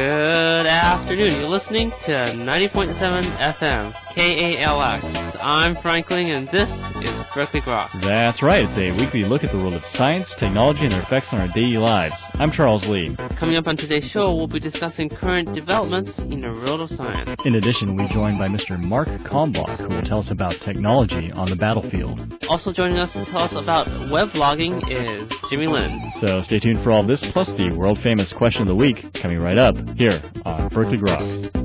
Good afternoon. You're listening to 90.7 FM, KALX. I'm Frank Ling, and this is Berkeley Grok. That's right. It's a weekly look at the world of science, technology, and their effects on our daily lives. I'm Charles Lee. Coming up on today's show, we'll be discussing current developments in the world of science. In addition, we're joined by Mr. Mark Kalmbach, who will tell us about technology on the battlefield. Also joining us to tell us about weblogging is Jimmy Lin. So stay tuned for all this, plus the world famous question of the week coming right up here on Berkeley Groks.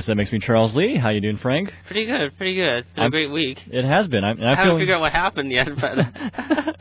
Guess that makes me Charles Lee. How you doing, Frank? Pretty good, pretty good. It's been a great week. It has been. I, I haven't figured out what happened yet, but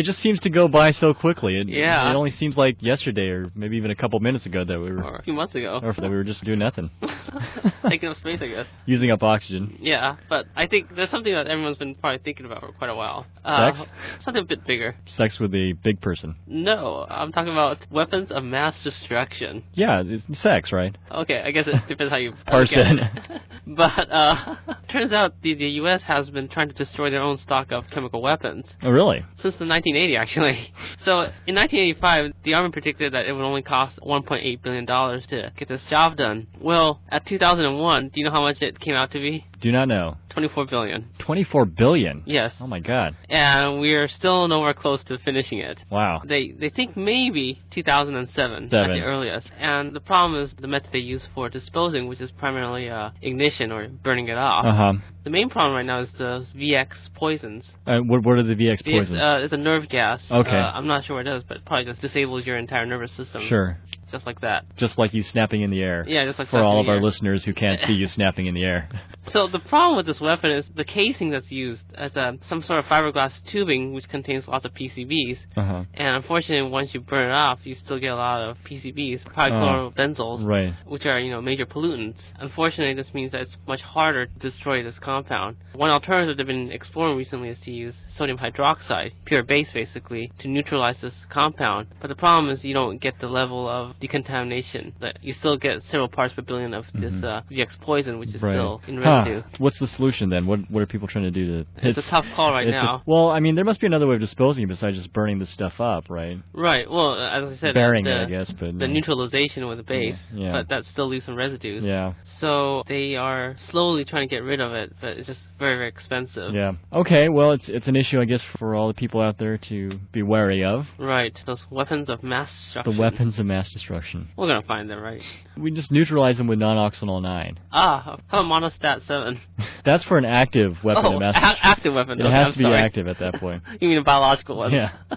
it just seems to go by so quickly. It, Yeah. It only seems like yesterday, or maybe even a couple minutes ago, that we were, or a few months ago. or that we were just doing nothing, Taking up space, I guess. using up oxygen. Yeah, but I think there's something that everyone's been probably thinking about for quite a while. Uh, Sex? Something a bit bigger. Sex with a big person. No, I'm talking about weapons of mass destruction. Yeah, it's sex, right? Okay, I guess it depends how you Parse it. But uh, turns out the, the U.S. has been trying to destroy their own stock of chemical weapons Oh, really? since the 1980 actually. So in 1985, the Army predicted that it would only cost 1.8 billion dollars to get this job done. Well, at 2001, do you know how much it came out to be? Do not know. 24 billion. 24 billion. Yes. Oh my God. And we're still nowhere close to finishing it. Wow. They they think maybe 2007 at the earliest. And the problem is the method they use for disposing, which is primarily uh, ignition or burning it off. Uh huh. The main problem right now is the VX poisons. Uh, what, what are the VX poisons? uh, is a nerve gas. Okay. Uh, I'm not sure what it is, but it probably just disables your entire nervous system. sure. Just like that. Just like you snapping in the air. Yeah, just like For all of our listeners who can't see you snapping in the air. So the problem with this weapon is the casing that's used as a, some sort of fiberglass tubing which contains lots of PCBs. Uh huh. And unfortunately, once you burn it off, you still get a lot of PCBs, polychlorobenzols, Right. which are you know major pollutants. Unfortunately, this means that it's much harder to destroy this compound. One alternative they've been exploring recently is to use sodium hydroxide, pure base basically, to neutralize this compound. But the problem is you don't get the level of decontamination. That you still get several parts per billion of this Mhm. uh, VX poison, which is Right. still in Huh. residue. What's the solution then? What What are people trying to do to? It's a tough call right it's a- now. well, I mean, there must be another way of disposing it besides just burning this stuff up, right? Right. Well, as I said, Burying the, it, I guess, but the no. neutralization with the base, Yeah. but that still leaves some residues. Yeah. So they are slowly trying to get rid of it, but it's just very, very expensive. Yeah. Okay. Well, it's it's an issue, I guess, for all the people out there to be wary of. Right. Those weapons of mass destruction. The weapons of mass destruction. We're gonna find them, right? We just neutralize them with non-oxynol 9. Ah, about Monistat seven? That's for an active weapon oh, a- active weapon. It okay, has I'm to be sorry. active at that point. You mean a biological one? Yeah.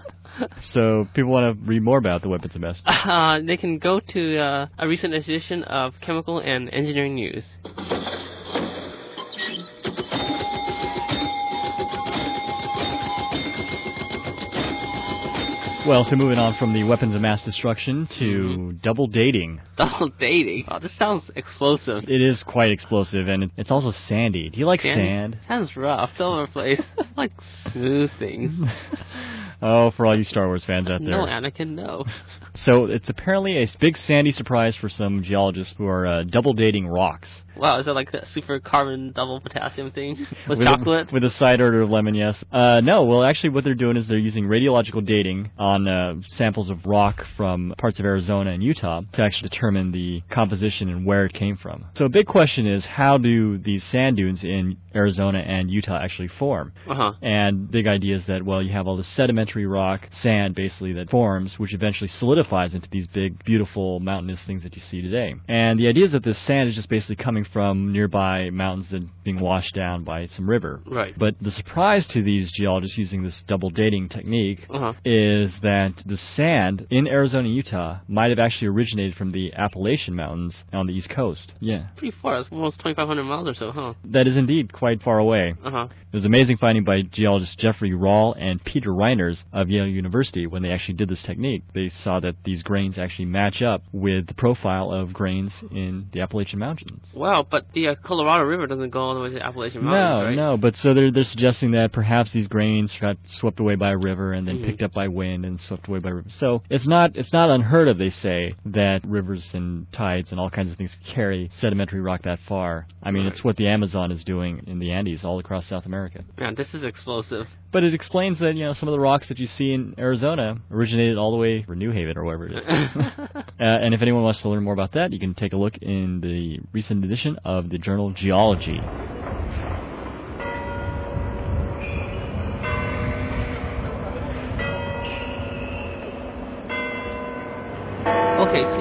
So people want to read more about the weapons of mass. Uh, they can go to uh, a recent edition of Chemical and Engineering News. Well, so moving on from the weapons of mass destruction to Mm-hmm. double dating. Double dating. Oh, this sounds explosive. It is quite explosive, and it's also sandy. Do you like Sandy? sand? Sounds rough. It's all over the place. I like smooth things. Oh, for all you Star Wars fans out there. No, Anakin, no. So it's apparently a big sandy surprise for some geologists who are uh, double dating rocks. Wow, is that like that super carbon double potassium thing with, a- chocolate? with a side order of lemon, yes. Uh, no, well, actually, what they're doing is they're using radiological dating on uh, samples of rock from parts of Arizona and Utah to actually determine the composition and where it came from. So a big question is how do these sand dunes in Arizona and Utah actually form? uh huh. And big idea is that well, you have all this sedimentary rock, sand, basically that forms, which eventually solidifies into these big, beautiful mountainous things that you see today. And the idea is that this sand is just basically coming from nearby mountains and being washed down by some river. Right. But the surprise to these geologists using this double dating technique Uh huh. is that the sand in Arizona Utah might have actually originated from the Appalachian Mountains on the East Coast. Yeah. Pretty far. It's almost 2,500 miles or so, huh? That is indeed quite far away. Uh huh. It was an amazing finding by geologists Jeffrey Rahl and Peter Reiners of Yale University when they actually did this technique. They saw that these grains actually match up with the profile of grains in the Appalachian Mountains. Wow, but the uh, Colorado River doesn't go all the way to the Appalachian No, Mountains, right? no, but so they're they're suggesting that perhaps these grains got swept away by a river and then Mhm. picked up by wind and swept away by river. So it's not it's not unheard of, they say, that rivers and tides and all kinds of things carry sedimentary rock that far. I mean, Right. it's what the Amazon is doing in the Andes all across South America. Man, this is explosive. But it explains that you know some of the rocks that you see in Arizona originated all the way from New Haven or wherever it is. uh, and if anyone wants to learn more about that, you can take a look in the recent edition of the journal Geology.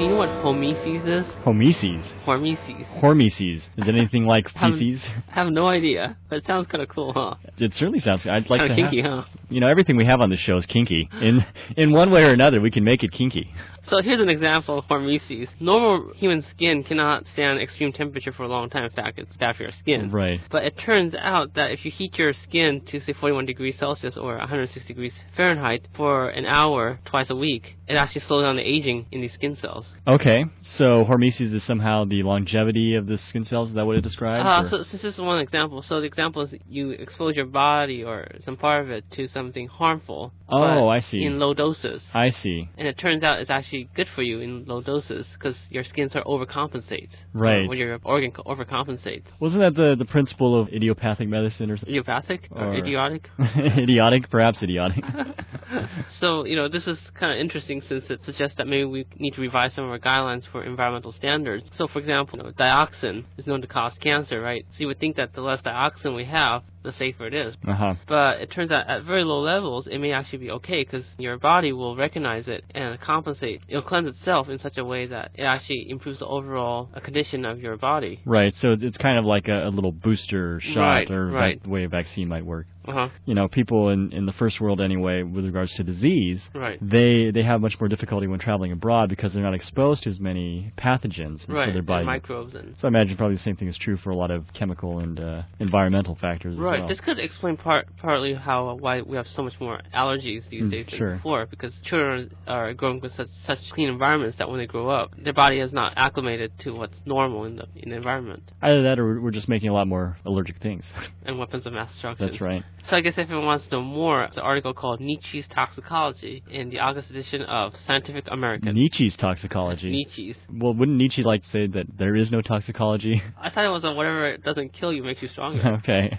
You know what homesis is? Homeses. Hormesis. Hormeses. Is it anything like feces? I have no idea, but it sounds kind of cool, huh? It certainly sounds. I'd like kind to kinky, have, huh? You know, everything we have on this show is kinky. In in one way or another, we can make it kinky. So here's an example of hormesis. Normal human skin cannot stand extreme temperature for a long time. In fact, it's bad for your skin. Right. But it turns out that if you heat your skin to say 41 degrees Celsius or 106 degrees Fahrenheit for an hour twice a week, it actually slows down the aging in these skin cells. Okay. So hormesis is somehow the longevity of the skin cells. Is that what it describes? Uh, so, so this is one example. So the example is you expose your body or some part of it to something harmful. Oh, but I see. In low doses. I see. And it turns out it's actually good for you in low doses because your skin sort of overcompensates. Right. Uh, when your organ co- overcompensates. Wasn't that the the principle of idiopathic medicine or something? Idiopathic or, Or- idiotic? idiotic, perhaps idiotic. so, you know, this is kind of interesting since it suggests that maybe we need to revise some of our guidelines for environmental standards. So, for example, you know, dioxin is known to cause cancer, right? So you would think that the less dioxin we have, the safer it is. uh huh. But it turns out at very low levels, it may actually be okay because your body will recognize it and compensate. It'll cleanse itself in such a way that it actually improves the overall uh, condition of your body. Right. So it's kind of like a, a little booster shot, Right, or right. the way a vaccine might work. Uh huh. You know, people in in the first world anyway, with regards to disease, Right. they they have much more difficulty when traveling abroad because they're not exposed to as many pathogens, and so Right. their and microbes and. so I imagine probably the same thing is true for a lot of chemical and uh, environmental factors as Right. well. This could explain part partly how why we have so much more allergies these Mm, days than sure. before because children are growing with such such clean environments that when they grow up, their body is not acclimated to what's normal in the in the environment Either that, or we're just making a lot more allergic things. and weapons of mass destruction. That's right. So I guess if anyone wants to know more, it's an article called Nietzsche's Toxicology in the August edition of Scientific American. Nietzsche's toxicology. Nietzsche's. Well, wouldn't Nietzsche like to say that there is no toxicology? I thought it was a whatever doesn't kill you makes you stronger. okay.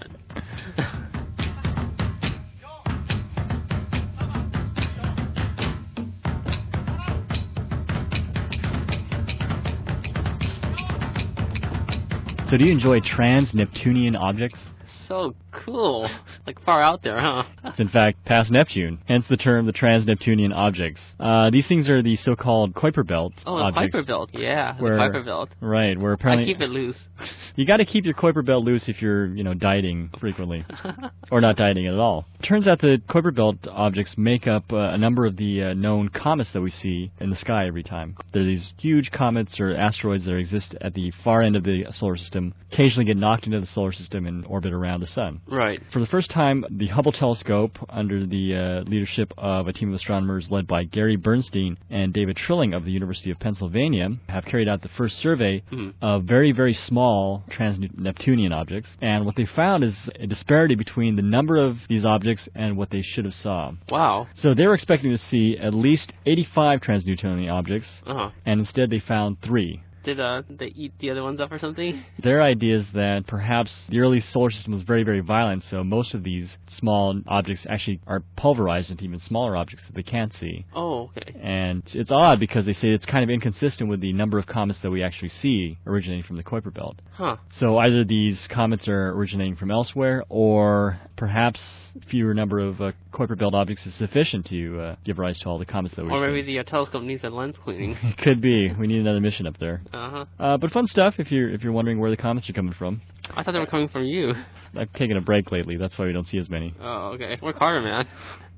So, do you enjoy trans Neptunian objects? so cool. Like far out there, huh? It's in fact past Neptune, hence the term the trans Neptunian objects. Uh, these things are the so called Kuiper Belt Oh, the objects. Kuiper Belt. Yeah, Where- the Kuiper Belt. Right, where apparently I keep it loose. you got to keep your Kuiper Belt loose if you're, you know, dieting frequently. or not dieting at all. Turns out the Kuiper Belt objects make up uh, a number of the uh, known comets that we see in the sky every time. They're these huge comets or asteroids that exist at the far end of the solar system, occasionally get knocked into the solar system and orbit around the sun. Right. For the first time, the Hubble telescope, under the uh, leadership of a team of astronomers led by Gary Bernstein and David Trilling of the University of Pennsylvania, have carried out the first survey Mhm. of very, very small trans-Neptunian objects. And what they found is a disparity between the number of these objects and what they should have saw. Wow. So they were expecting to see at least 85 trans-Neptunian objects, Uh huh. and instead they found three. Did uh they eat the other ones up or something? Their idea is that perhaps the early solar system was very, very violent, so most of these small objects actually are pulverized into even smaller objects that they can't see. Oh, okay. And it's odd because they say it's kind of inconsistent with the number of comets that we actually see originating from the Kuiper Belt. Huh. So either these comets are originating from elsewhere, or perhaps fewer number of uh, Kuiper Belt objects is sufficient to uh, give rise to all the comets that we see. Or maybe the uh, telescope needs a lens cleaning. It could be. We need another mission up there. Uh-huh. Uh, but fun stuff if you're if you're wondering where the comments are coming from. I thought they were coming from you. I've taken a break lately. That's why we don't see as many. Oh, okay. Work harder, man.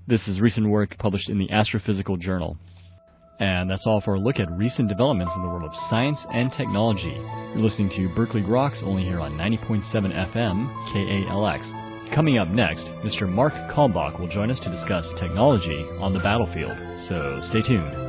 This is recent work published in the Astrophysical Journal. And that's all for a look at recent developments in the world of science and technology. You're listening to Berkeley Groks only here on 90.7 FM KALX. Coming up next, Mr. Mark Kalmbach will join us to discuss technology on the battlefield. So stay tuned.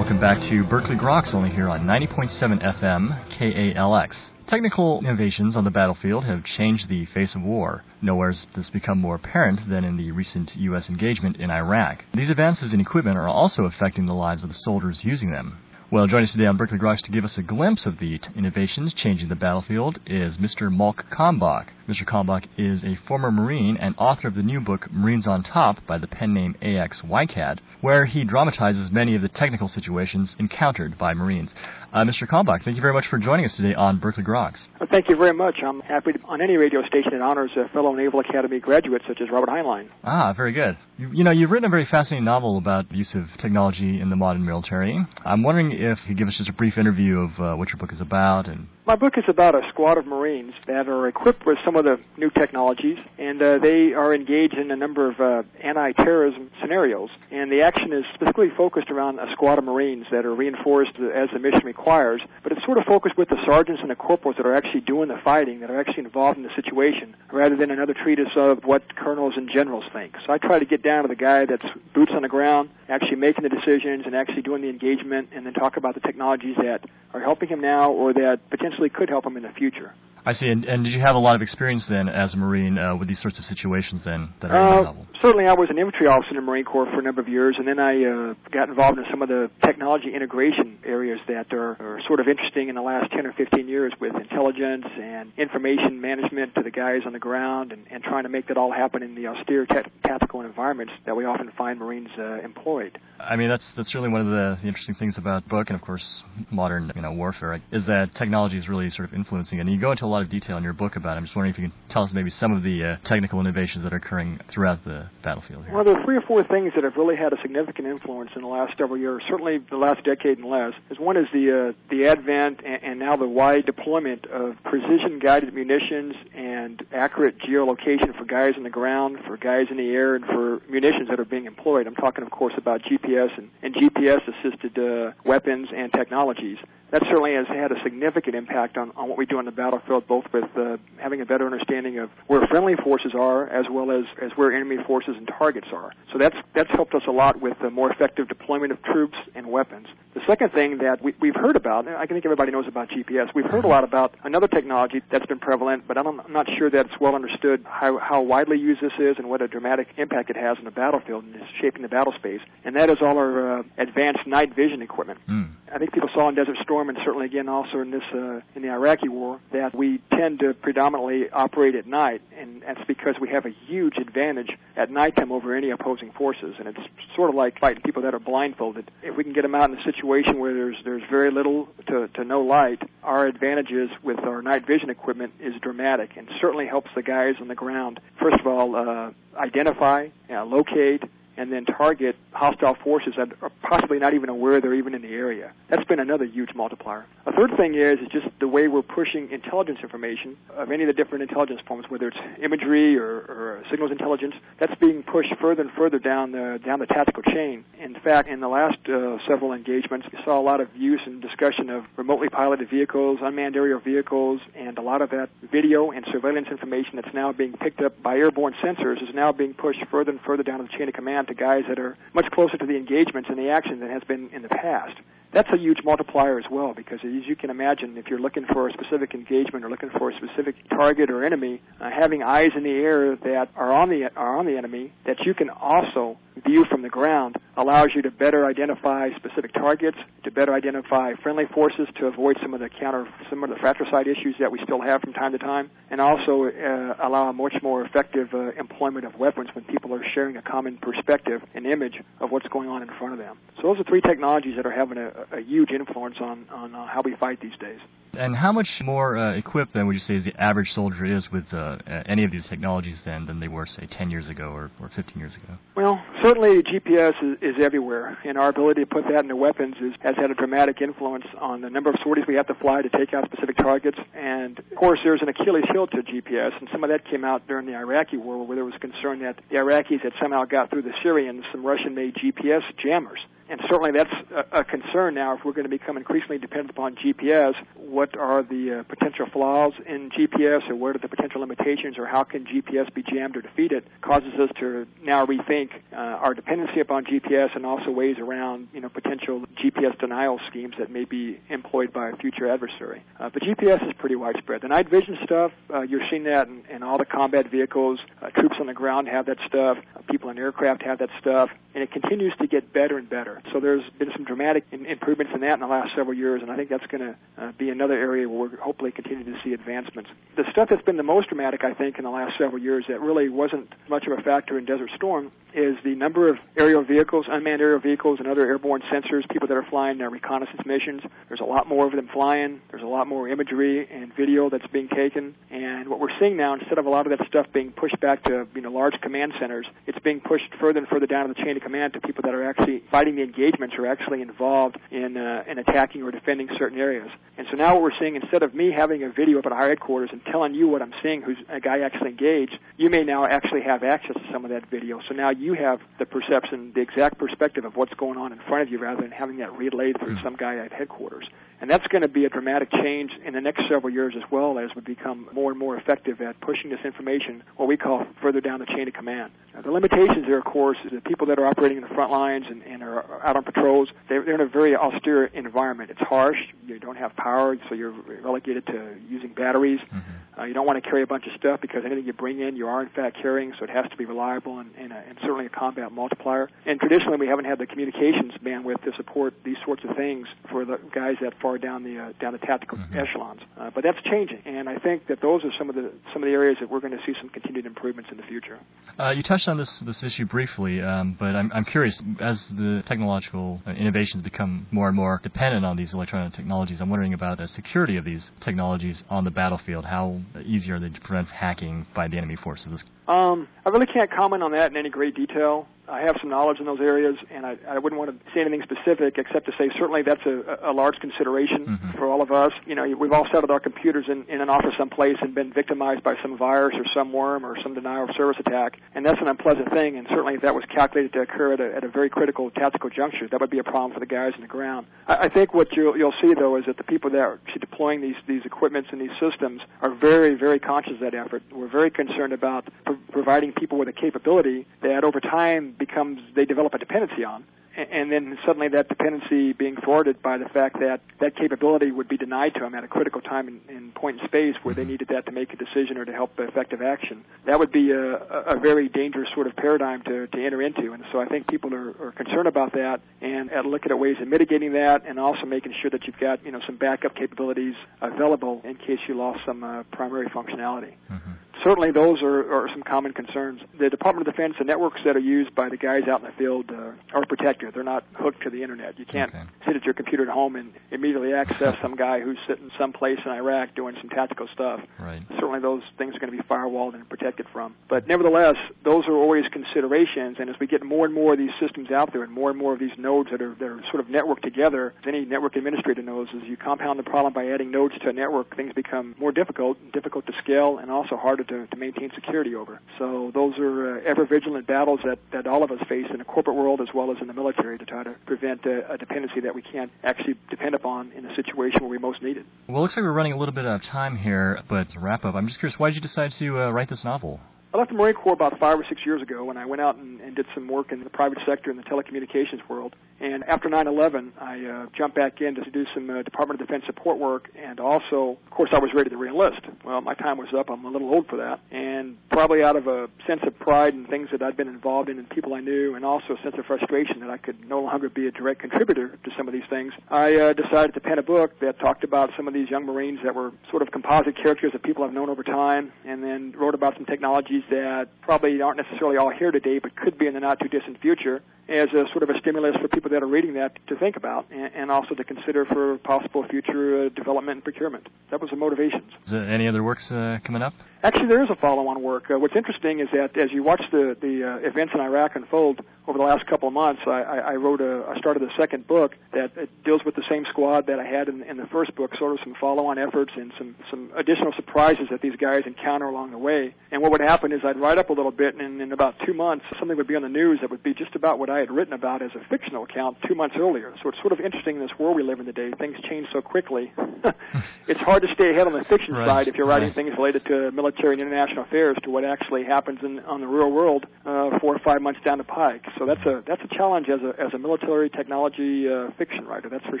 Back to Berkeley Groks only here on 90.7 FM KALX. Technical innovations on the battlefield have changed the face of war. Nowhere has this become more apparent than in the recent U.S. engagement in Iraq. These advances in equipment are also affecting the lives of the soldiers using them. Well, joining us today on Berkeley Groks to give us a glimpse of the innovations changing the battlefield is Mr. Mark Kalmbach. Mr. Kalmbach is a former Marine and author of the new book Marines on Top by the pen name AX YCAT, where he dramatizes many of the technical situations encountered by Marines. Uh, Mr. Kalmbach, thank you very much for joining us today on Berkeley Groks. Well, thank you very much. I'm happy to, on any radio station that honors a fellow Naval Academy graduate such as Robert Heinlein. Ah, very good. You, you know, you've written a very fascinating novel about the use of technology in the modern military. I'm wondering if you could give us just a brief interview of uh, what your book is about and my book is about a squad of Marines that are equipped with some of the new technologies, and uh, they are engaged in a number of uh, anti-terrorism scenarios. And the action is specifically focused around a squad of Marines that are reinforced as the mission requires, but it's sort of focused with the sergeants and the corporals that are actually doing the fighting, that are actually involved in the situation, rather than another treatise of what colonels and generals think. So I try to get down to the guy that's boots on the ground, actually making the decisions and actually doing the engagement, and then talk about the technologies that are helping him now or that potentially could help them in the future. I see. And, and did you have a lot of experience then as a Marine uh, with these sorts of situations then that are uh, in the novel? Certainly, I was an infantry officer in the Marine Corps for a number of years, and then I uh, got involved in some of the technology integration areas that are, are sort of interesting in the last 10 or 15 years with intelligence and information management to the guys on the ground and, and trying to make that all happen in the austere t- tactical environments that we often find Marines uh, employed. I mean, that's that's really one of the interesting things about book, and of course, modern you know warfare, is that technology is really sort of influencing it. And you go into a lot of detail in your book about it. I'm just wondering if you can tell us maybe some of the uh, technical innovations that are occurring throughout the battlefield here. Well, there are three or four things that have really had a significant influence in the last several years, certainly the last decade and less. Is one is the uh, the advent and, and now the wide deployment of precision guided munitions and accurate geolocation for guys on the ground, for guys in the air, and for munitions that are being employed. I'm talking, of course, about GPS and, and GPS assisted uh, weapons and technologies that certainly has had a significant impact on, on what we do on the battlefield both with uh, having a better understanding of where friendly forces are, as well as, as where enemy forces and targets are. So that's that's helped us a lot with the more effective deployment of troops and weapons. The second thing that we, we've heard about, I think everybody knows about GPS. We've heard a lot about another technology that's been prevalent, but I'm not sure that it's well understood how, how widely used this is and what a dramatic impact it has on the battlefield and is shaping the battle space. And that is all our uh, advanced night vision equipment. Mm. I think people saw in Desert Storm, and certainly again also in this uh, in the Iraqi war, that we tend to predominantly operate at night, and that's because we have a huge advantage at nighttime over any opposing forces. And it's sort of like fighting people that are blindfolded. If we can get them out in a situation where there's there's very little to, to no light, our advantages with our night vision equipment is dramatic, and certainly helps the guys on the ground. First of all, uh, identify, uh, locate, and then target hostile forces that are possibly not even aware they're even in the area. That's been another huge multiplier. A third thing is, is just the way we're pushing intelligence information of any of the different intelligence forms, whether it's imagery or, or signals intelligence, that's being pushed further and further down the down the tactical chain. In fact, in the last uh, several engagements, we saw a lot of use and discussion of remotely piloted vehicles, unmanned aerial vehicles, and a lot of that video and surveillance information that's now being picked up by airborne sensors is now being pushed further and further down the chain of command to guys that are much closer to the engagements and the action than has been in the past that's a huge multiplier as well because as you can imagine if you're looking for a specific engagement or looking for a specific target or enemy uh, having eyes in the air that are on the are on the enemy that you can also view from the ground allows you to better identify specific targets to better identify friendly forces to avoid some of the counter some of the fratricide issues that we still have from time to time and also uh, allow a much more effective uh, employment of weapons when people are sharing a common perspective and image of what's going on in front of them. So those are three technologies that are having a, a huge influence on on uh, how we fight these days. And how much more uh, equipped then would you say the average soldier is with uh, any of these technologies then than they were say 10 years ago or, or 15 years ago? Well, certainly GPS is, is everywhere, and our ability to put that into weapons is, has had a dramatic influence on the number of sorties we have to fly to take out specific targets. And of course, there's an Achilles heel to GPS, and some of that came out during the Iraqi war, where there was concern that the Iraqis had somehow got through the Syrians some Russian-made GPS jammers and certainly that's a, concern now if we're going to become increasingly dependent upon GPS. What are the uh, potential flaws in GPS, or what are the potential limitations, or how can GPS be jammed or defeated? Causes us to now rethink uh, our dependency upon GPS and also ways around you know potential GPS denial schemes that may be employed by a future adversary. Uh, but GPS is pretty widespread. The night vision stuff, uh, you're seeing that in, in, all the combat vehicles. Uh, troops on the ground have that stuff. People in aircraft have that stuff, and it continues to get better and better. So there's been some dramatic in- improvements in that in the last several years, and I think that's going to uh, be another area where we're hopefully continue to see advancements. The stuff that's been the most dramatic, I think, in the last several years that really wasn't much of a factor in Desert Storm is the number of aerial vehicles, unmanned aerial vehicles, and other airborne sensors, people that are flying their reconnaissance missions. There's a lot more of them flying. There's a lot more imagery and video that's being taken. And what we're seeing now, instead of a lot of that stuff being pushed back to you know large command centers, it's being pushed further and further down the chain of command to people that are actually fighting the engagements are actually involved in uh, in attacking or defending certain areas. And so now what we're seeing, instead of me having a video up at our headquarters and telling you what I'm seeing, who's a guy actually engaged, you may now actually have access to some of that video. So now you have the perception, the exact perspective of what's going on in front of you rather than having that relayed through mm-hmm. some guy at headquarters. And that's going to be a dramatic change in the next several years as well as we become more and more effective at pushing this information, what we call further down the chain of command. Now, the limitations there, of course, is the people that are operating in the front lines and, and are out on patrols, they're, they're in a very austere environment. It's harsh. You don't have power, so you're relegated to using batteries. Mm-hmm. Uh, you don't want to carry a bunch of stuff because anything you bring in, you are in fact carrying, so it has to be reliable and, and, a, and certainly a combat multiplier. And traditionally, we haven't had the communications bandwidth to support these sorts of things for the guys that far down the uh, down the tactical mm-hmm. echelons. Uh, but that's changing, and I think that those are some of the some of the areas that we're going to see some continued improvements in the future. Uh, you touched on this this issue briefly, um, but I'm I'm curious as the technological uh, innovations become more and more dependent on these electronic technologies. I'm wondering about the security of these technologies on the battlefield. How easy are they to prevent hacking by the enemy forces? Um, I really can't comment on that in any great detail. I have some knowledge in those areas, and I, I wouldn't want to say anything specific except to say certainly that's a, a large consideration mm-hmm. for all of us. You know, we've all sat at our computers in, in an office someplace and been victimized by some virus or some worm or some denial of service attack, and that's an unpleasant thing. And certainly, if that was calculated to occur at a, at a very critical tactical juncture, that would be a problem for the guys on the ground. I, I think what you'll, you'll see though is that the people that are deploying these these equipments and these systems are very very conscious of that effort. We're very concerned about pro- providing people with a capability that over time becomes they develop a dependency on and then suddenly that dependency being thwarted by the fact that that capability would be denied to them at a critical time in, in point in space where they mm-hmm. needed that to make a decision or to help effective action. That would be a, a very dangerous sort of paradigm to, to enter into. And so I think people are, are concerned about that and at looking at ways of mitigating that and also making sure that you've got, you know, some backup capabilities available in case you lost some uh, primary functionality. Mm-hmm certainly those are, are some common concerns. The Department of Defense, the networks that are used by the guys out in the field uh, are protected. They're not hooked to the internet. You can't okay. sit at your computer at home and immediately access some guy who's sitting someplace in Iraq doing some tactical stuff. Right. Certainly those things are going to be firewalled and protected from. But nevertheless, those are always considerations. And as we get more and more of these systems out there and more and more of these nodes that are, that are sort of networked together, as any network administrator knows, as you compound the problem by adding nodes to a network, things become more difficult, difficult to scale, and also harder to, to maintain security over. So those are uh, ever vigilant battles that, that all of us face in the corporate world as well as in the military to try to prevent a, a dependency that we can't actually depend upon in a situation where we most need it. Well, it looks like we're running a little bit out of time here, but to wrap up, I'm just curious, why did you decide to uh, write this novel? I left the Marine Corps about five or six years ago when I went out and, and did some work in the private sector in the telecommunications world. And after 9/11, I uh, jumped back in to do some uh, Department of Defense support work, and also, of course, I was ready to reenlist. Well, my time was up. I'm a little old for that, and probably out of a sense of pride and things that I'd been involved in and people I knew, and also a sense of frustration that I could no longer be a direct contributor to some of these things, I uh, decided to pen a book that talked about some of these young Marines that were sort of composite characters of people I've known over time, and then wrote about some technologies that probably aren't necessarily all here today, but could be in the not too distant future, as a sort of a stimulus for people that are reading that to think about, and, and also to consider for possible future uh, development and procurement. That was the motivations. Is there any other works uh, coming up? Actually, there is a follow-on work. Uh, what's interesting is that as you watch the the uh, events in Iraq unfold over the last couple of months, I, I, I wrote a I started a second book that deals with the same squad that I had in, in the first book, sort of some follow-on efforts and some some additional surprises that these guys encounter along the way. And what would happen is I'd write up a little bit, and in about two months, something would be on the news that would be just about what I had written about as a fictional account two months earlier. So it's sort of interesting in this world we live in today. Things change so quickly. it's hard to stay ahead on the fiction right. side if you're writing right. things related to military and international affairs to what actually happens in on the real world uh, four or five months down the pike. So that's a that's a challenge as a as a military technology uh, fiction writer. That's for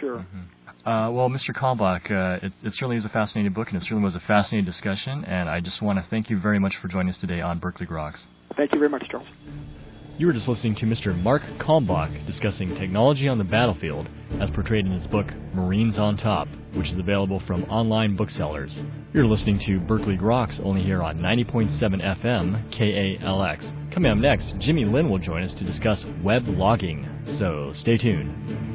sure. Mm-hmm. Uh, well, Mr. Kalmbach, uh, it, it, certainly is a fascinating book, and it certainly was a fascinating discussion. And I just want to thank you very much for joining us today on Berkeley Groks. Thank you very much, Charles. You were just listening to Mr. Mark Kalmbach discussing technology on the battlefield as portrayed in his book Marines on Top, which is available from online booksellers. You're listening to Berkeley Groks only here on 90.7 FM KALX. Coming up next, Jimmy Lin will join us to discuss web logging. So stay tuned.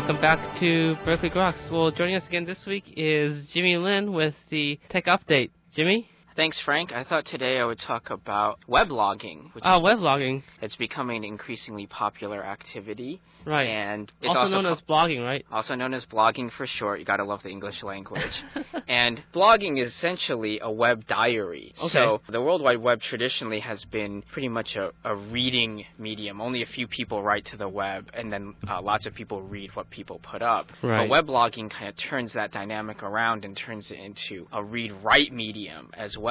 Welcome back to Berkeley Groks. Well, joining us again this week is Jimmy Lin with the Tech Update. Jimmy? Thanks, Frank. I thought today I would talk about weblogging. Which Oh, is, weblogging. It's becoming an increasingly popular activity. Right. And it's also, also, known as blogging, right? also known as blogging for short. You gotta love the English language. and blogging is essentially a web diary. Okay. So the World Wide Web traditionally has been pretty much a, a reading medium. Only a few people write to the web, and then uh, lots of people read what people put up. Right. But weblogging kind of turns that dynamic around and turns it into a read-write medium as well.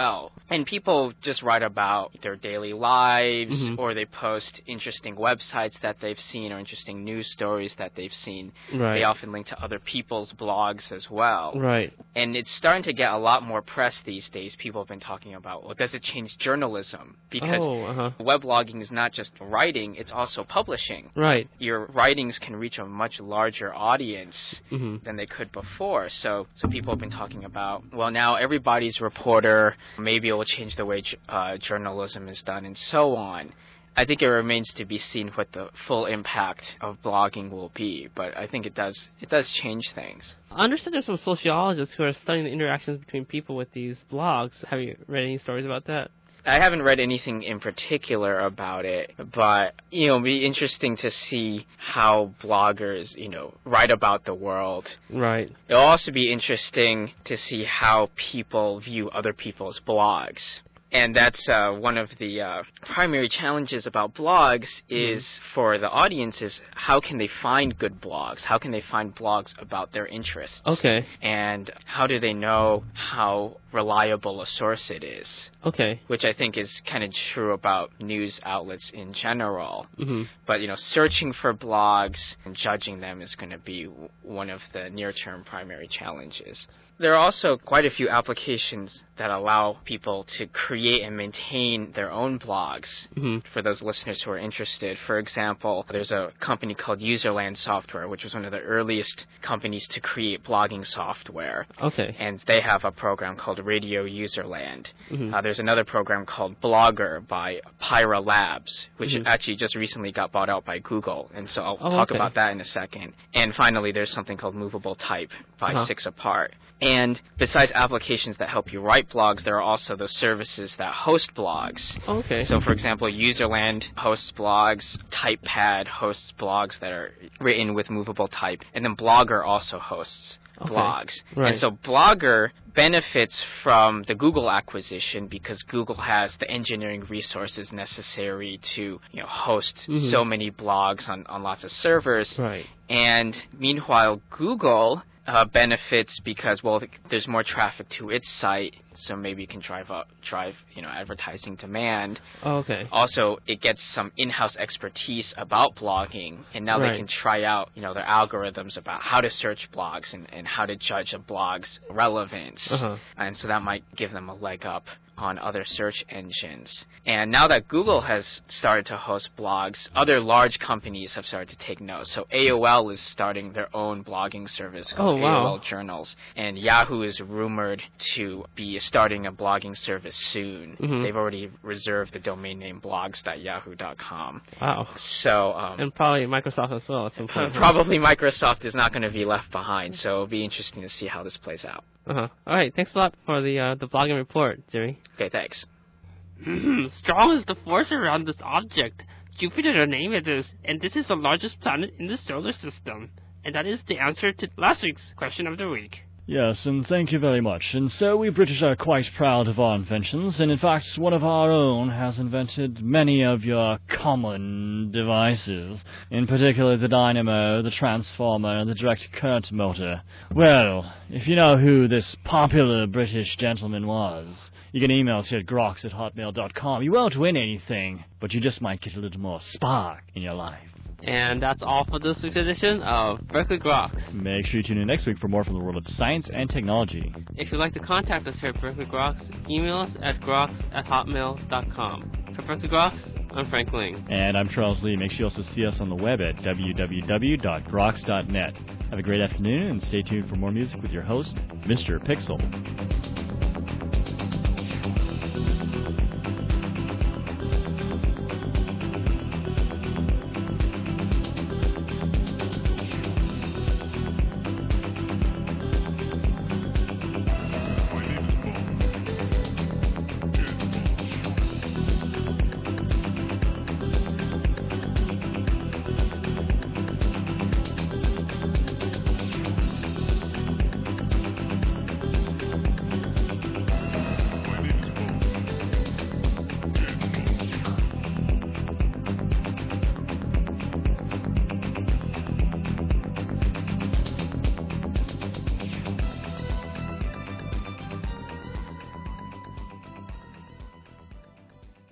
And people just write about their daily lives, Mhm. or they post interesting websites that they've seen or interesting news stories that they've seen. Right. They often link to other people's blogs as well. Right. And it's starting to get a lot more press these days. People have been talking about, well, does it change journalism? Because oh, uh-huh. weblogging is not just writing, it's also publishing. Right. Your writings can reach a much larger audience hmm than they could before. So, so people have been talking about, well, now everybody's reporter. Maybe it will change the way uh, journalism is done, and so on. I think it remains to be seen what the full impact of blogging will be, but I think it does it does change things. I understand there's some sociologists who are studying the interactions between people with these blogs. Have you read any stories about that? I haven't read anything in particular about it, but you know, it'd be interesting to see how bloggers, you know, write about the world. Right. It'll also be interesting to see how people view other people's blogs. And that's uh, one of the uh, primary challenges about blogs is for the audience is how can they find good blogs? How can they find blogs about their interests? Okay. And how do they know how reliable a source it is? Okay. which I think is kind of true about news outlets in general. hmm But you know, searching for blogs and judging them is going to be w- one of the near-term primary challenges. There are also quite a few applications that allow people to create and maintain their own blogs. hmm For those listeners who are interested, for example, there's a company called Userland Software, which was one of the earliest companies to create blogging software Okay. and they have a program called Radio Userland. Mhm. Uh, there's another program called Blogger by Pyra Labs, which Mhm. actually just recently got bought out by Google, and so I'll Oh, talk okay. about that in a second. And finally, there's something called Movable Type by Uh-huh. Six Apart. And besides applications that help you write blogs, there are also those services that host blogs. Okay. So, for example, Userland hosts blogs, TypePad hosts blogs that are written with movable type, and then Blogger also hosts Okay. blogs. Right. And so Blogger benefits from the Google acquisition because Google has the engineering resources necessary to, you know, host Mhm. so many blogs on, on lots of servers. Right. And meanwhile, Google uh, benefits because well, th- there's more traffic to its site, so maybe you can drive up, drive you know advertising demand. Oh, okay. Also, it gets some in-house expertise about blogging, and now Right. they can try out you know their algorithms about how to search blogs and, and how to judge a blog's relevance. Uh-huh. And so that might give them a leg up on other search engines. And now that Google has started to host blogs, other large companies have started to take note. So AOL is starting their own blogging service called Oh, wow. AOL Journals, and Yahoo is rumored to be starting a blogging service soon. Mhm. They've already reserved the domain name blogs.yahoo.com. Wow. So um, And probably Microsoft as well at some point. probably Microsoft is not going to be left behind. So it'll be interesting to see how this plays out. Uh-huh. All right. Thanks a lot for the uh, the blogging report, Jimmy. Okay, thanks. Hmm. Strong is the force around this object. Jupiter the name it is, and this is the largest planet in the solar system. And that is the answer to last week's question of the week. Yes, and thank you very much. And so we British are quite proud of our inventions, and in fact, one of our own has invented many of your common devices, in particular the dynamo, the transformer, and the direct current motor. Well, if you know who this popular British gentleman was, you can email us here at grox at hotmail.com. You won't win anything, but you just might get a little more spark in your life. And that's all for this week's edition of Berkeley Groks. Make sure you tune in next week for more from the world of science and technology. If you'd like to contact us here at Berkeley Groks, email us at grox at hotmail.com. For Berkeley Groks, I'm Frank Ling. And I'm Charles Lee. Make sure you also see us on the web at www.grox.net. Have a great afternoon and stay tuned for more music with your host, Mr. Pixel.